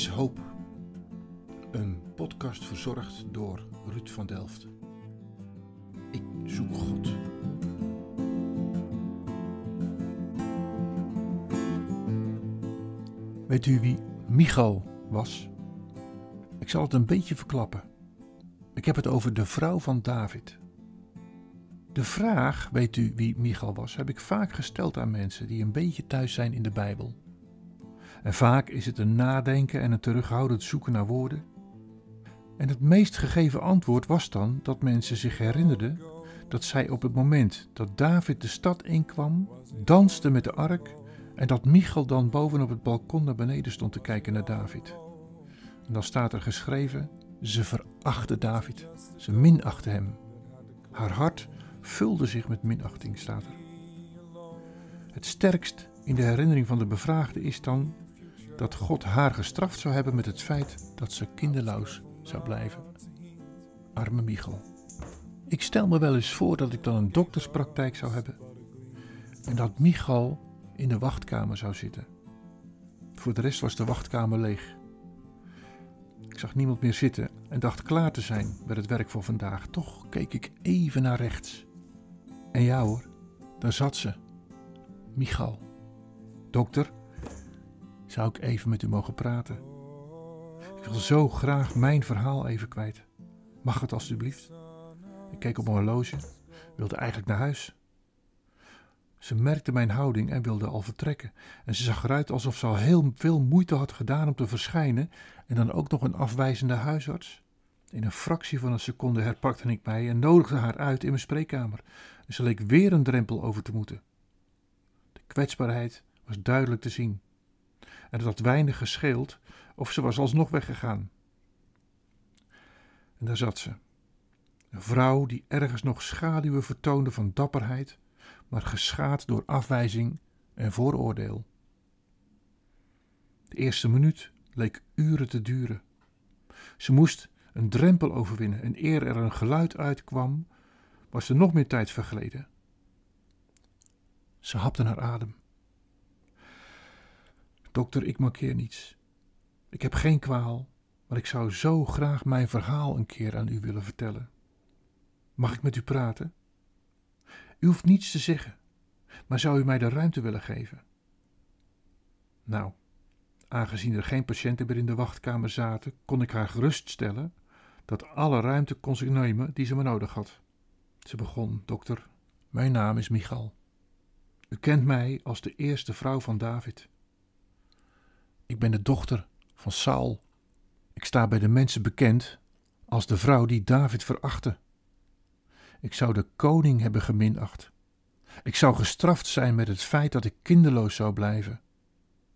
is hoop. Een podcast verzorgd door Ruud van Delft. Ik zoek God. Weet u wie Michal was? Ik zal het een beetje verklappen. Ik heb het over de vrouw van David. De vraag, weet u wie Michal was, heb ik vaak gesteld aan mensen die een beetje thuis zijn in de Bijbel. En vaak is het een nadenken en een terughoudend zoeken naar woorden. En het meest gegeven antwoord was dan dat mensen zich herinnerden dat zij op het moment dat David de stad inkwam, danste met de ark en dat Michal dan boven op het balkon naar beneden stond te kijken naar David. En dan staat er geschreven: ze verachtte David, ze minachtte hem. Haar hart vulde zich met minachting, staat er. Het sterkst in de herinnering van de bevraagde is dan dat God haar gestraft zou hebben met het feit dat ze kinderloos zou blijven. Arme Michel. Ik stel me wel eens voor dat ik dan een dokterspraktijk zou hebben en dat Michal in de wachtkamer zou zitten. Voor de rest was de wachtkamer leeg. Ik zag niemand meer zitten en dacht klaar te zijn met het werk voor vandaag. Toch keek ik even naar rechts. En ja hoor, daar zat ze. Michal. Dokter, zou ik even met u mogen praten? Ik wil zo graag mijn verhaal even kwijt. Mag het alstublieft? Ik keek op mijn horloge, wilde eigenlijk naar huis. Ze merkte mijn houding en wilde al vertrekken. En ze zag eruit alsof ze al heel veel moeite had gedaan om te verschijnen en dan ook nog een afwijzende huisarts. In een fractie van een seconde herpakte ik mij en nodigde haar uit in mijn spreekkamer. En ze leek weer een drempel over te moeten. De kwetsbaarheid was duidelijk te zien. En het had weinig gescheeld of ze was alsnog weggegaan. En daar zat ze. Een vrouw die ergens nog schaduwen vertoonde van dapperheid, maar geschaad door afwijzing en vooroordeel. De eerste minuut leek uren te duren. Ze moest een drempel overwinnen en eer er een geluid uitkwam, was er nog meer tijd vergleden. Ze hapte naar adem. Dokter, ik markeer niets. Ik heb geen kwaal, maar ik zou zo graag mijn verhaal een keer aan u willen vertellen. Mag ik met u praten? U hoeft niets te zeggen, maar zou u mij de ruimte willen geven? Nou, aangezien er geen patiënten meer in de wachtkamer zaten, kon ik haar geruststellen dat alle ruimte kon zich nemen die ze me nodig had. Ze begon, dokter, mijn naam is Michal. U kent mij als de eerste vrouw van David. Ik ben de dochter van Saul. Ik sta bij de mensen bekend als de vrouw die David verachtte. Ik zou de koning hebben geminacht. Ik zou gestraft zijn met het feit dat ik kinderloos zou blijven.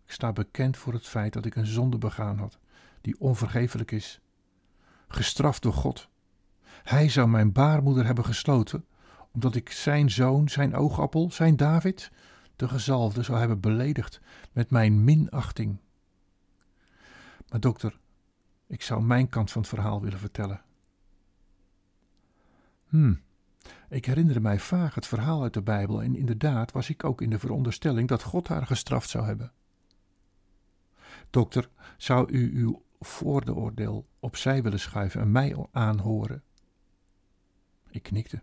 Ik sta bekend voor het feit dat ik een zonde begaan had, die onvergeeflijk is. Gestraft door God. Hij zou mijn baarmoeder hebben gesloten, omdat ik zijn zoon, zijn oogappel, zijn David, de gezalfde, zou hebben beledigd met mijn minachting. Maar dokter, ik zou mijn kant van het verhaal willen vertellen. Hmm, ik herinnerde mij vaag het verhaal uit de Bijbel en inderdaad was ik ook in de veronderstelling dat God haar gestraft zou hebben. Dokter, zou u uw vooroordeel opzij willen schuiven en mij aanhoren? Ik knikte.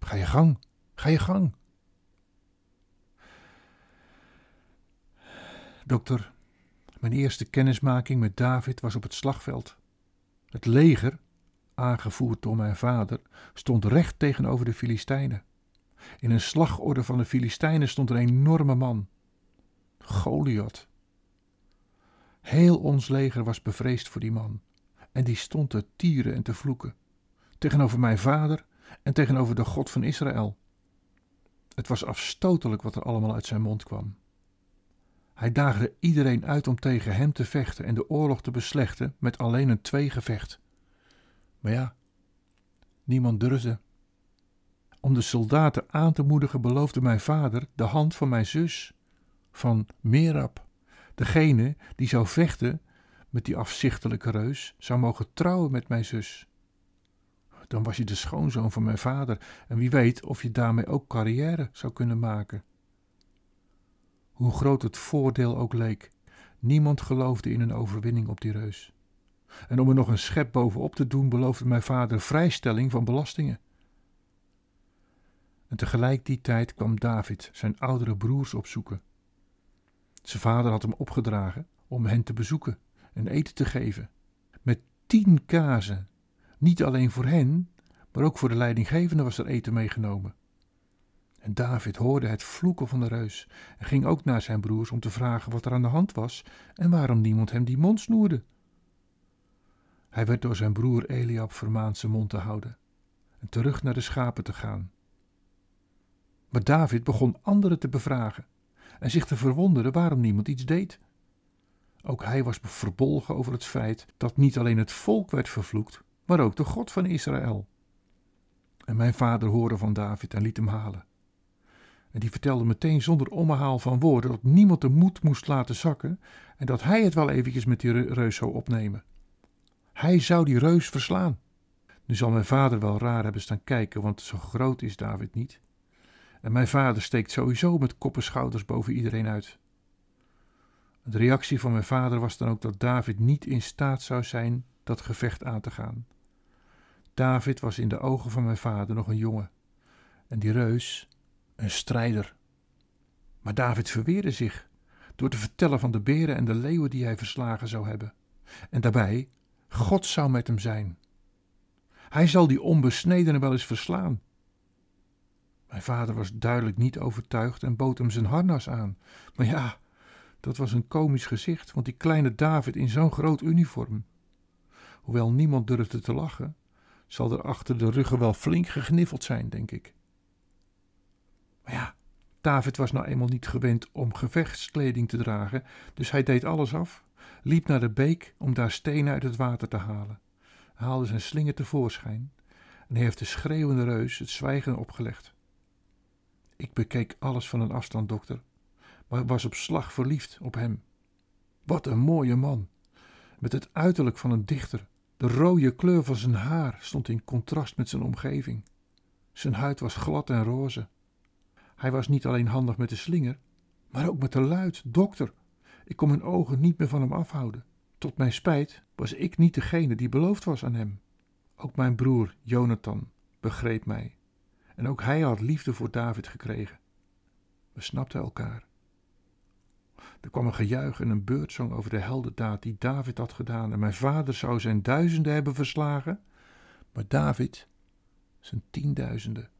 Ga je gang, ga je gang. Dokter, mijn eerste kennismaking met David was op het slagveld. Het leger, aangevoerd door mijn vader, stond recht tegenover de Filistijnen. In een slagorde van de Filistijnen stond een enorme man, Goliath. Heel ons leger was bevreesd voor die man, en die stond te tieren en te vloeken, tegenover mijn vader en tegenover de God van Israël. Het was afstotelijk wat er allemaal uit zijn mond kwam. Hij daagde iedereen uit om tegen hem te vechten en de oorlog te beslechten met alleen een tweegevecht. Maar ja, niemand durfde. Om de soldaten aan te moedigen beloofde mijn vader de hand van mijn zus, van Merab, degene die zou vechten met die afzichtelijke reus, zou mogen trouwen met mijn zus. Dan was je de schoonzoon van mijn vader en wie weet of je daarmee ook carrière zou kunnen maken. Hoe groot het voordeel ook leek, Niemand geloofde in een overwinning op die reus. En om er nog een schep bovenop te doen, beloofde mijn vader vrijstelling van belastingen. En tegelijk die tijd kwam David zijn oudere broers opzoeken. Zijn vader had hem opgedragen om hen te bezoeken en eten te geven. Met tien kazen. Niet alleen voor hen, maar ook voor de leidinggevende was er eten meegenomen. En David hoorde het vloeken van de reus en ging ook naar zijn broers om te vragen wat er aan de hand was en waarom niemand hem die mond snoerde. Hij werd door zijn broer Eliab vermaand zijn mond te houden en terug naar de schapen te gaan. Maar David begon anderen te bevragen en zich te verwonderen waarom niemand iets deed. Ook hij was verbolgen over het feit dat niet alleen het volk werd vervloekt, maar ook de God van Israël. En mijn vader hoorde van David en liet hem halen. En die vertelde meteen zonder omhaal van woorden dat niemand de moed moest laten zakken en dat hij het wel eventjes met die reus zou opnemen. Hij zou die reus verslaan. Nu zal mijn vader wel raar hebben staan kijken, want zo groot is David niet. En mijn vader steekt sowieso met kop schouders boven iedereen uit. De reactie van mijn vader was dan ook dat David niet in staat zou zijn dat gevecht aan te gaan. David was in de ogen van mijn vader nog een jongen en die reus een strijder. Maar David verweerde zich door te vertellen van de beren en de leeuwen die hij verslagen zou hebben. En daarbij, God zou met hem zijn. Hij zal die onbesnedene wel eens verslaan. Mijn vader was duidelijk niet overtuigd en bood hem zijn harnas aan. Maar ja, dat was een komisch gezicht, want die kleine David in zo'n groot uniform. Hoewel niemand durfde te lachen, zal er achter de ruggen wel flink gegniffeld zijn, denk ik. Ja, David was nou eenmaal niet gewend om gevechtskleding te dragen, dus hij deed alles af, liep naar de beek om daar stenen uit het water te halen, haalde zijn slinger tevoorschijn en heeft de schreeuwende reus het zwijgen opgelegd. Ik bekeek alles van een afstand, dokter, maar was op slag verliefd op hem. Wat een mooie man, met het uiterlijk van een dichter. De rode kleur van zijn haar stond in contrast met zijn omgeving. Zijn huid was glad en roze. Hij was niet alleen handig met de slinger, maar ook met de luid, dokter. Ik kon mijn ogen niet meer van hem afhouden. Tot mijn spijt was ik niet degene die beloofd was aan hem. Ook mijn broer, Jonathan, begreep mij. En ook hij had liefde voor David gekregen. We snapten elkaar. Er kwam een gejuich en een beurtzang over de heldendaad die David had gedaan. En mijn vader zou zijn duizenden hebben verslagen, maar David zijn tienduizenden.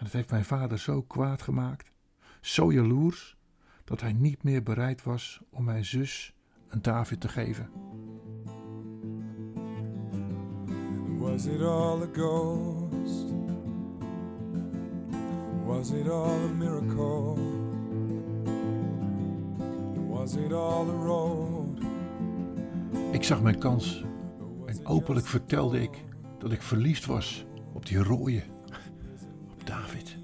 En het heeft mijn vader zo kwaad gemaakt, zo jaloers, dat hij niet meer bereid was om mijn zus een David te geven. Was it all a ghost? Was it all a miracle? Was it all a road? Ik zag mijn kans en openlijk vertelde ik dat ik verliefd was op die David.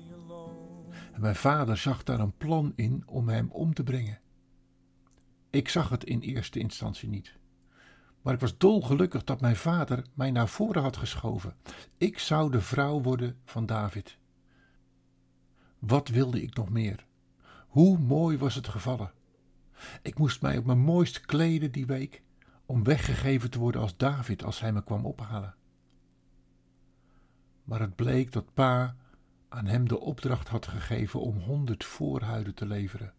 Mijn vader zag daar een plan in om hem om te brengen. Ik zag het in eerste instantie niet. Maar ik was dolgelukkig dat mijn vader mij naar voren had geschoven. Ik zou de vrouw worden van David. Wat wilde ik nog meer? Hoe mooi was het gevallen? Ik moest mij op mijn mooist kleden die week om weggegeven te worden als David als hij me kwam ophalen. Maar het bleek dat pa aan hem de opdracht had gegeven om honderd voorhuiden te leveren,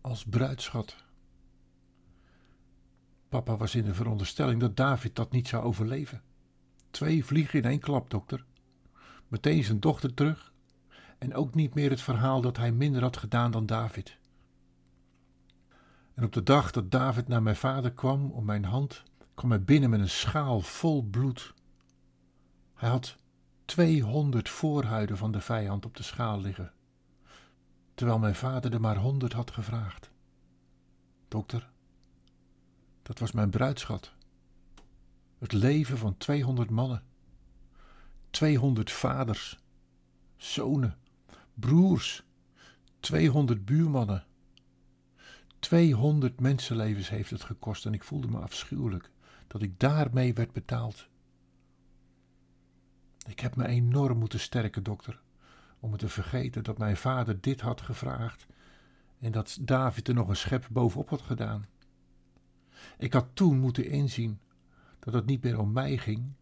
als bruidschat. Papa was in de veronderstelling dat David dat niet zou overleven. Twee vliegen in één klap, dokter. Meteen zijn dochter terug en ook niet meer het verhaal dat hij minder had gedaan dan David. En op de dag dat David naar mijn vader kwam om mijn hand, kwam hij binnen met een schaal vol bloed. Hij had tweehonderd voorhuiden van de vijand op de schaal liggen, terwijl mijn vader er maar honderd had gevraagd. Dokter, dat was mijn bruidschat. Het leven van tweehonderd mannen, tweehonderd vaders, zonen, broers, tweehonderd buurmannen. Tweehonderd mensenlevens heeft het gekost en ik voelde me afschuwelijk dat ik daarmee werd betaald. Ik heb me enorm moeten sterken, dokter, om me te vergeten dat mijn vader dit had gevraagd en dat David er nog een schep bovenop had gedaan. Ik had toen moeten inzien dat het niet meer om mij ging,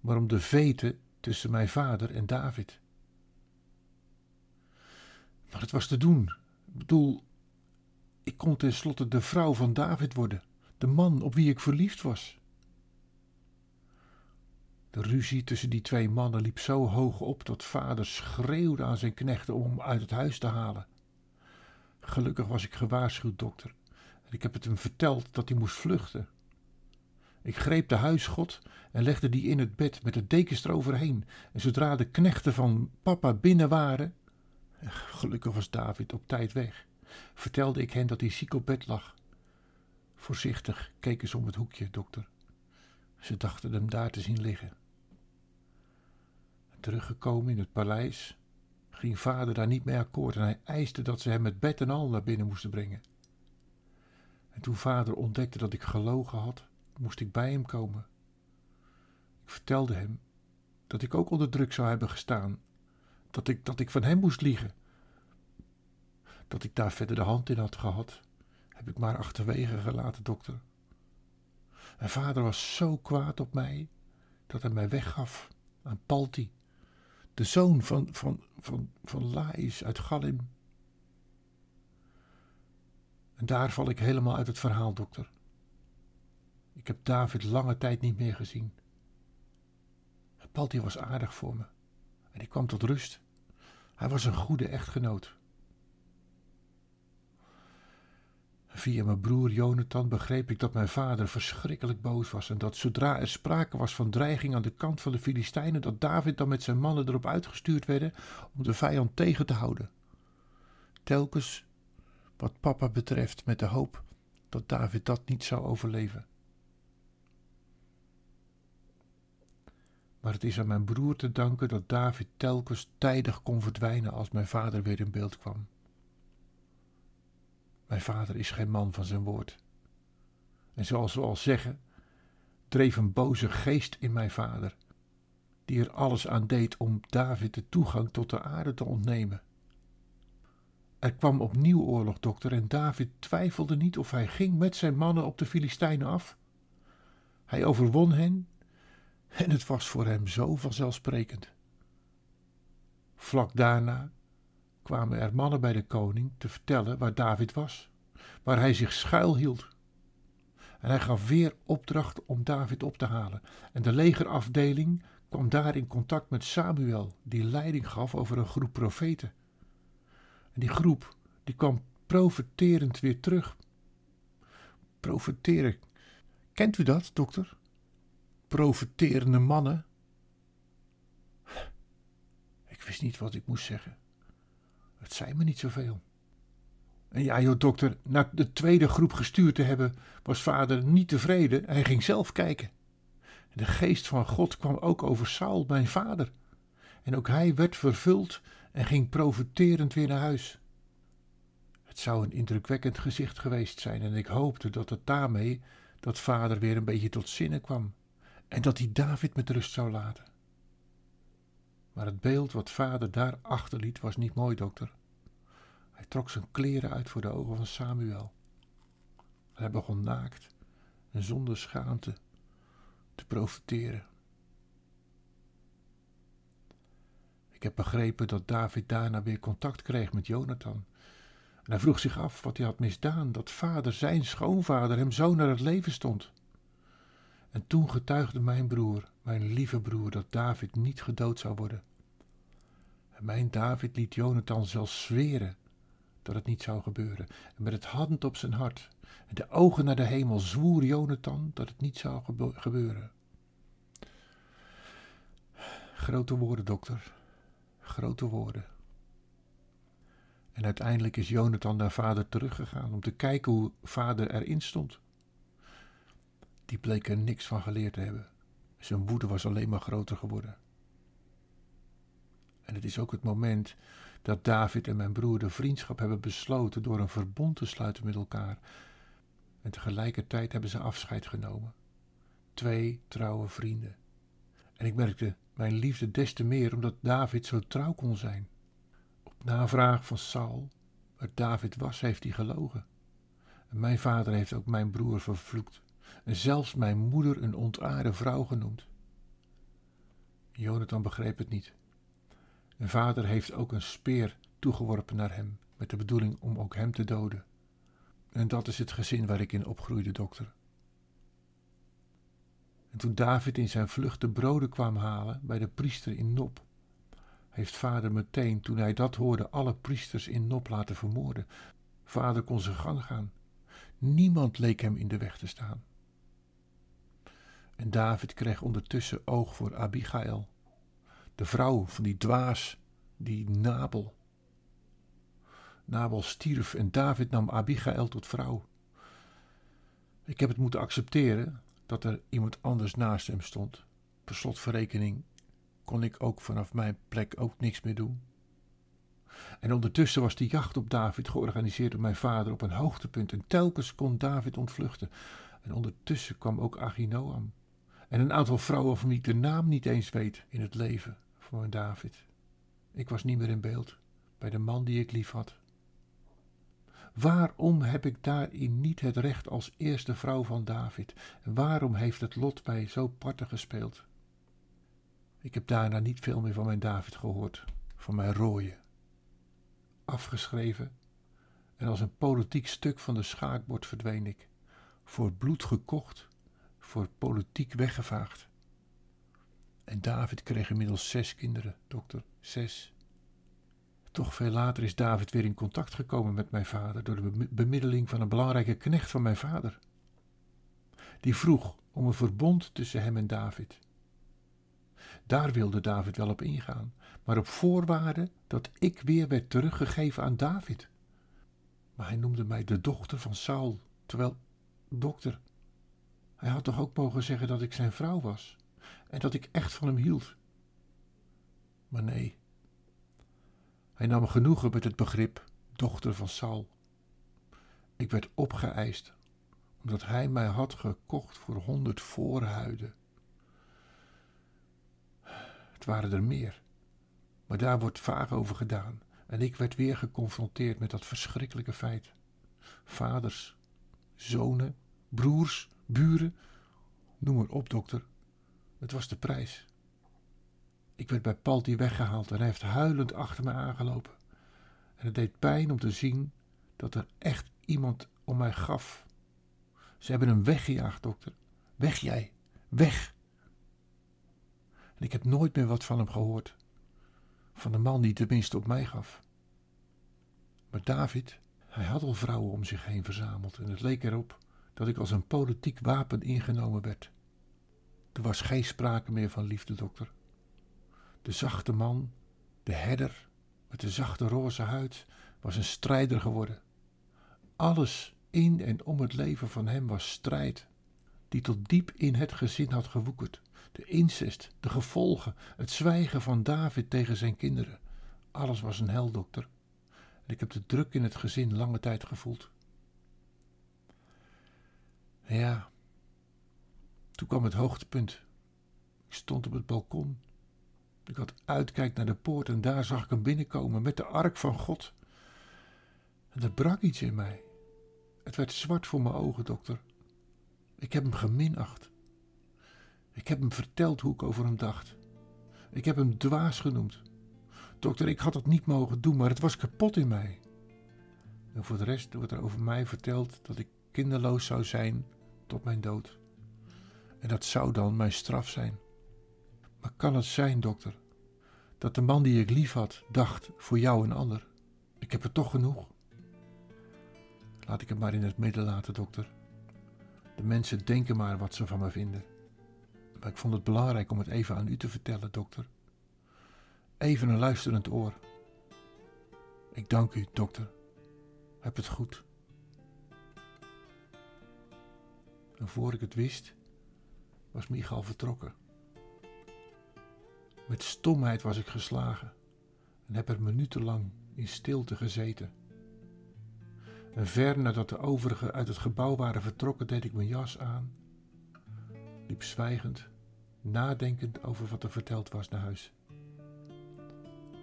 maar om de veten tussen mijn vader en David. Maar het was te doen. Ik bedoel, ik kon tenslotte de vrouw van David worden, de man op wie ik verliefd was. De ruzie tussen die twee mannen liep zo hoog op dat vader schreeuwde aan zijn knechten om hem uit het huis te halen. Gelukkig was ik gewaarschuwd, dokter, en ik heb het hem verteld dat hij moest vluchten. Ik greep de huisgod en legde die in het bed met de dekens eroverheen. En zodra de knechten van papa binnen waren, gelukkig was David op tijd weg, vertelde ik hen dat hij ziek op bed lag. Voorzichtig keken ze om het hoekje, dokter. Ze dachten hem daar te zien liggen. Teruggekomen in het paleis, ging vader daar niet mee akkoord en hij eiste dat ze hem met bed en al naar binnen moesten brengen. En toen vader ontdekte dat ik gelogen had, moest ik bij hem komen. Ik vertelde hem dat ik ook onder druk zou hebben gestaan, dat ik, dat ik van hem moest liegen. Dat ik daar verder de hand in had gehad, heb ik maar achterwege gelaten, dokter. En vader was zo kwaad op mij dat hij mij weggaf aan Palti, de zoon van, van, van, van uit Gallim. En daar val ik helemaal uit het verhaal, dokter. Ik heb David lange tijd niet meer gezien. Palti was aardig voor me en ik kwam tot rust. Hij was een goede echtgenoot. Via mijn broer Jonathan begreep ik dat mijn vader verschrikkelijk boos was en dat zodra er sprake was van dreiging aan de kant van de Filistijnen, dat David dan met zijn mannen erop uitgestuurd werden om de vijand tegen te houden. Telkens wat papa betreft met de hoop dat David dat niet zou overleven. Maar het is aan mijn broer te danken dat David telkens tijdig kon verdwijnen als mijn vader weer in beeld kwam. Mijn vader is geen man van zijn woord. En zoals we al zeggen, dreef een boze geest in mijn vader, die er alles aan deed om David de toegang tot de aarde te ontnemen. Er kwam opnieuw oorlog, dokter, en David twijfelde niet of hij ging met zijn mannen op de Filistijnen af. Hij overwon hen en het was voor hem zo vanzelfsprekend. Vlak daarna kwamen er mannen bij de koning te vertellen waar David was, waar hij zich schuilhield. En hij gaf weer opdracht om David op te halen. En de legerafdeling kwam daar in contact met Samuel, die leiding gaf over een groep profeten. En die groep die kwam profeterend weer terug. Profeteren. Kent u dat, dokter? Profeterende mannen. Ik wist niet wat ik moest zeggen. Het zei me niet zoveel. En ja, joh, dokter, na de tweede groep gestuurd te hebben, was vader niet tevreden. Hij ging zelf kijken. de geest van God kwam ook over Saul, mijn vader. En ook hij werd vervuld en ging profeterend weer naar huis. Het zou een indrukwekkend gezicht geweest zijn en ik hoopte dat het daarmee dat vader weer een beetje tot zinnen kwam en dat hij David met rust zou laten. Maar het beeld wat vader daar achterliet was niet mooi, dokter. Hij trok zijn kleren uit voor de ogen van Samuel. Hij begon naakt en zonder schaamte te profiteren. Ik heb begrepen dat David daarna weer contact kreeg met Jonathan. En hij vroeg zich af wat hij had misdaan, dat vader, zijn schoonvader, hem zo naar het leven stond. En toen getuigde mijn broer, mijn lieve broer, dat David niet gedood zou worden. En mijn David liet Jonathan zelfs zweren dat het niet zou gebeuren. En met het hand op zijn hart en de ogen naar de hemel zwoer Jonathan dat het niet zou gebeuren. Grote woorden, dokter. Grote woorden. En uiteindelijk is Jonathan naar vader teruggegaan om te kijken hoe vader erin stond. Die bleek er niks van geleerd te hebben. Zijn woede was alleen maar groter geworden. En het is ook het moment dat David en mijn broer de vriendschap hebben besloten door een verbond te sluiten met elkaar. En tegelijkertijd hebben ze afscheid genomen. Twee trouwe vrienden. En ik merkte mijn liefde des te meer omdat David zo trouw kon zijn. Op navraag van Saul Maar David was, heeft hij gelogen. En mijn vader heeft ook mijn broer vervloekt. Zelfs mijn moeder een ontaarde vrouw genoemd. Jonathan begreep het niet. En vader heeft ook een speer toegeworpen naar hem, met de bedoeling om ook hem te doden. En dat is het gezin waar ik in opgroeide, dokter. En toen David in zijn vlucht de broden kwam halen bij de priester in Nop, heeft vader meteen, toen hij dat hoorde, alle priesters in Nop laten vermoorden. Vader kon zijn gang gaan. Niemand leek hem in de weg te staan. En David kreeg ondertussen oog voor Abigail, de vrouw van die dwaas, die Nabel. Nabel stierf en David nam Abigail tot vrouw. Ik heb het moeten accepteren dat er iemand anders naast hem stond. Per slotverrekening kon ik ook vanaf mijn plek ook niks meer doen. En ondertussen was de jacht op David georganiseerd door mijn vader op een hoogtepunt en telkens kon David ontvluchten. En ondertussen kwam ook Achinoam en een aantal vrouwen van wie ik de naam niet eens weet in het leven van mijn David. Ik was niet meer in beeld bij de man die ik lief had. Waarom heb ik daarin niet het recht als eerste vrouw van David? En waarom heeft het lot mij zo parten gespeeld? Ik heb daarna niet veel meer van mijn David gehoord, van mijn rooien. Afgeschreven en als een politiek stuk van de schaakbord verdween ik, voor bloed gekocht, voor politiek weggevaagd. En David kreeg inmiddels zes kinderen, dokter, zes. Toch veel later is David weer in contact gekomen met mijn vader door de bemiddeling van een belangrijke knecht van mijn vader. Die vroeg om een verbond tussen hem en David. Daar wilde David wel op ingaan, maar op voorwaarde dat ik weer werd teruggegeven aan David. Maar hij noemde mij de dochter van Saul, terwijl, dokter, hij had toch ook mogen zeggen dat ik zijn vrouw was en dat ik echt van hem hield. Maar nee, hij nam genoegen met het begrip dochter van Saul. Ik werd opgeëist omdat hij mij had gekocht voor honderd voorhuiden. Het waren er meer, maar daar wordt vaag over gedaan en ik werd weer geconfronteerd met dat verschrikkelijke feit. Vaders, zonen, broers, buren, noem maar op, dokter. Het was de prijs. Ik werd bij Palti weggehaald en hij heeft huilend achter me aangelopen. En het deed pijn om te zien dat er echt iemand om mij gaf. Ze hebben hem weggejaagd, dokter. Weg jij, weg. En ik heb nooit meer wat van hem gehoord. Van de man die tenminste op mij gaf. Maar David, hij had al vrouwen om zich heen verzameld en het leek erop dat ik als een politiek wapen ingenomen werd. Er was geen sprake meer van liefde, dokter. De zachte man, de herder met de zachte roze huid, was een strijder geworden. Alles in en om het leven van hem was strijd, die tot diep in het gezin had gewoekerd. De incest, de gevolgen, het zwijgen van David tegen zijn kinderen. Alles was een hel, dokter. En ik heb de druk in het gezin lange tijd gevoeld. Ja, toen kwam het hoogtepunt. Ik stond op het balkon ik had uitkijk naar de poort en daar zag ik hem binnenkomen met de ark van God. En er brak iets in mij. Het werd zwart voor mijn ogen, dokter. Ik heb hem geminacht. Ik heb hem verteld hoe ik over hem dacht. Ik heb hem dwaas genoemd. Dokter, ik had dat niet mogen doen, maar het was kapot in mij. En voor de rest wordt er over mij verteld dat ik kinderloos zou zijn tot mijn dood. En dat zou dan mijn straf zijn. Maar kan het zijn, dokter, dat de man die ik lief had dacht voor jou een ander? Ik heb er toch genoeg. Laat ik het maar in het midden laten, dokter. De mensen denken maar wat ze van me vinden. Maar ik vond het belangrijk om het even aan u te vertellen, dokter. Even een luisterend oor. Ik dank u, dokter. Heb het goed. En voor ik het wist, was Michael vertrokken. Met stomheid was ik geslagen en heb er minutenlang in stilte gezeten. En ver nadat de overigen uit het gebouw waren vertrokken, deed ik mijn jas aan, liep zwijgend, nadenkend over wat er verteld was naar huis.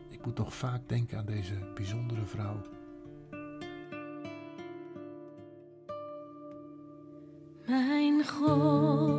Ik moet nog vaak denken aan deze bijzondere vrouw. 后。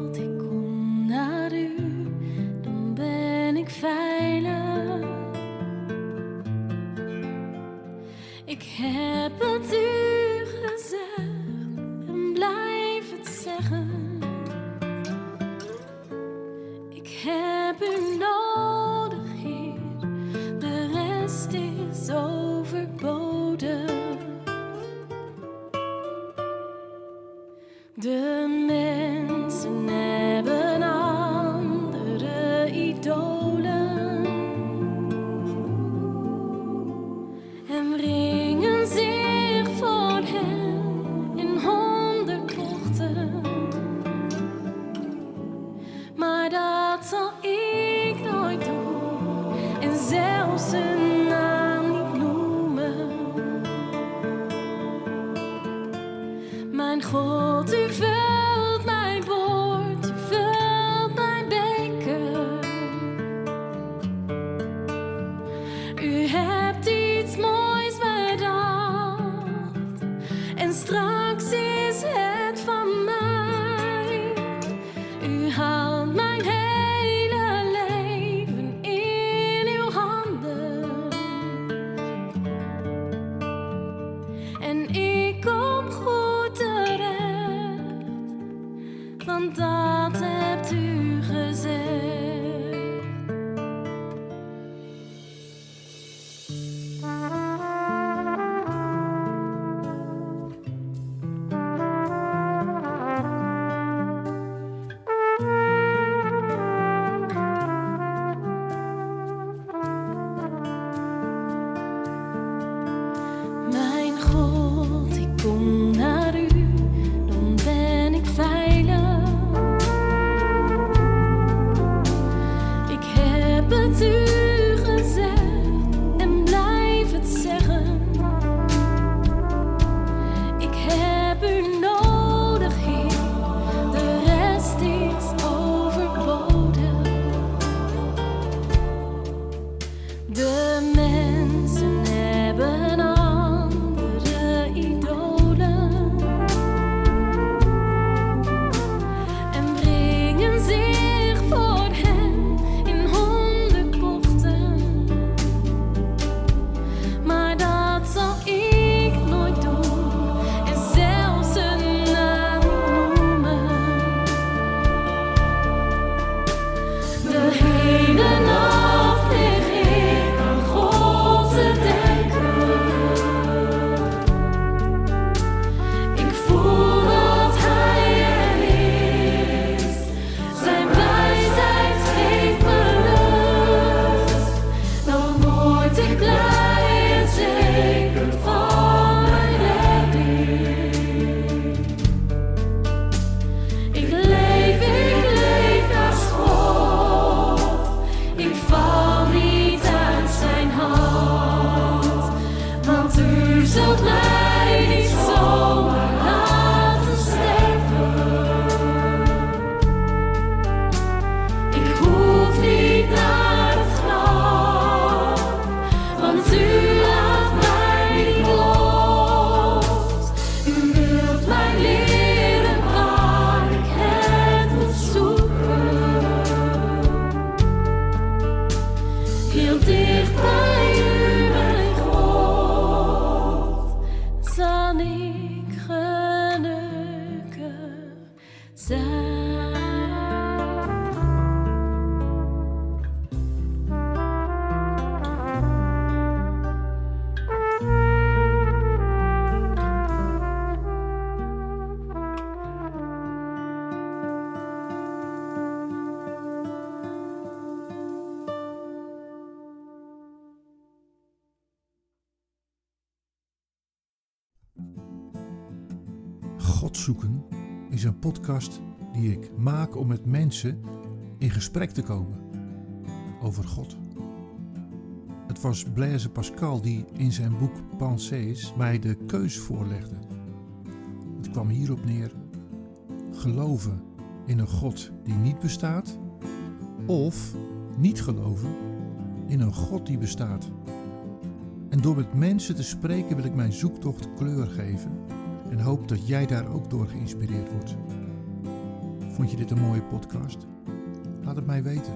God is een podcast die ik maak om met mensen in gesprek te komen over God. Het was Blaise Pascal die in zijn boek Pensées mij de keus voorlegde. Het kwam hierop neer: geloven in een God die niet bestaat of niet geloven in een God die bestaat. En door met mensen te spreken wil ik mijn zoektocht kleur geven en hoop dat jij daar ook door geïnspireerd wordt. Vond je dit een mooie podcast? Laat het mij weten.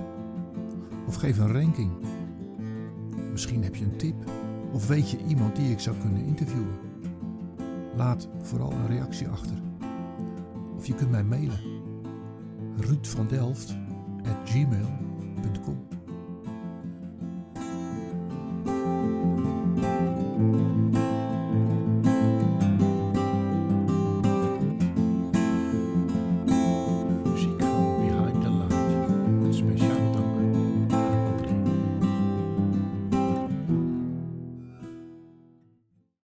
Of geef een ranking. Misschien heb je een tip of weet je iemand die ik zou kunnen interviewen. Laat vooral een reactie achter. Of je kunt mij mailen. Ruud